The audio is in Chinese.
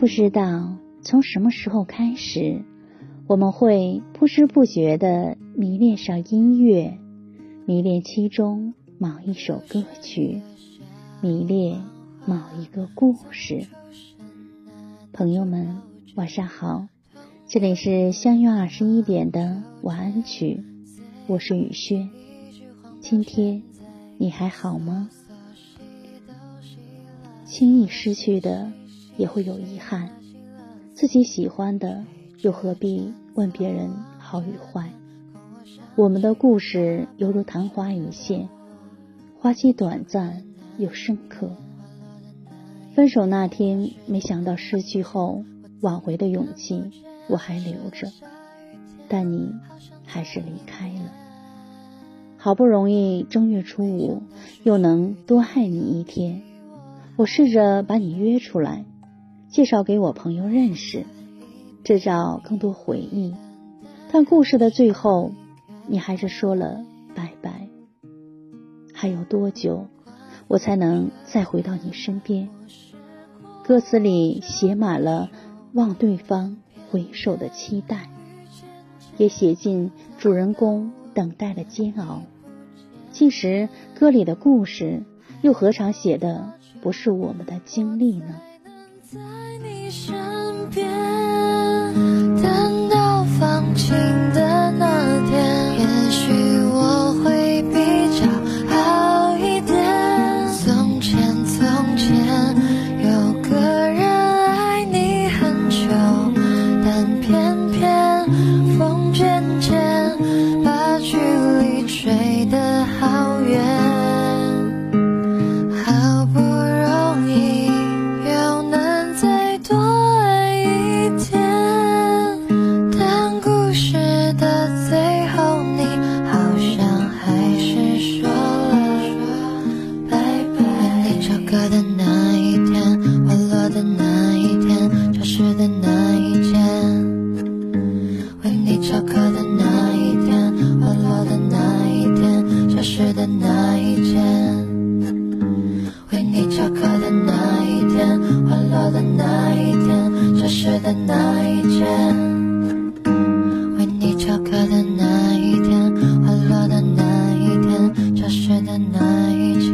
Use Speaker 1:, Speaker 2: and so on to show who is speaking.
Speaker 1: 不知道从什么时候开始，我们会不知不觉地迷恋上音乐，迷恋其中某一首歌曲，迷恋某一个故事。朋友们，晚上好，这里是相约二十一点的晚安曲，我是雨轩。今天你还好吗？轻易失去的。也会有遗憾，自己喜欢的又何必问别人好与坏？我们的故事犹如昙花一现，花期短暂又深刻。分手那天，没想到失去后挽回的勇气我还留着，但你还是离开了。好不容易正月初五又能多爱你一天，我试着把你约出来。介绍给我朋友认识，制造更多回忆。但故事的最后，你还是说了拜拜。还有多久，我才能再回到你身边？歌词里写满了望对方回首的期待，也写尽主人公等待的煎熬。其实歌里的故事，又何尝写的不是我们的经历呢？
Speaker 2: 在你身边等到放晴的那天也许我会比较好一点。从前从前有个人爱你很久但偏偏风渐渐的那一天为你翘课的那一天花落的那一天消失的那一天为你翘课的那一天花落的那一天教室的那一间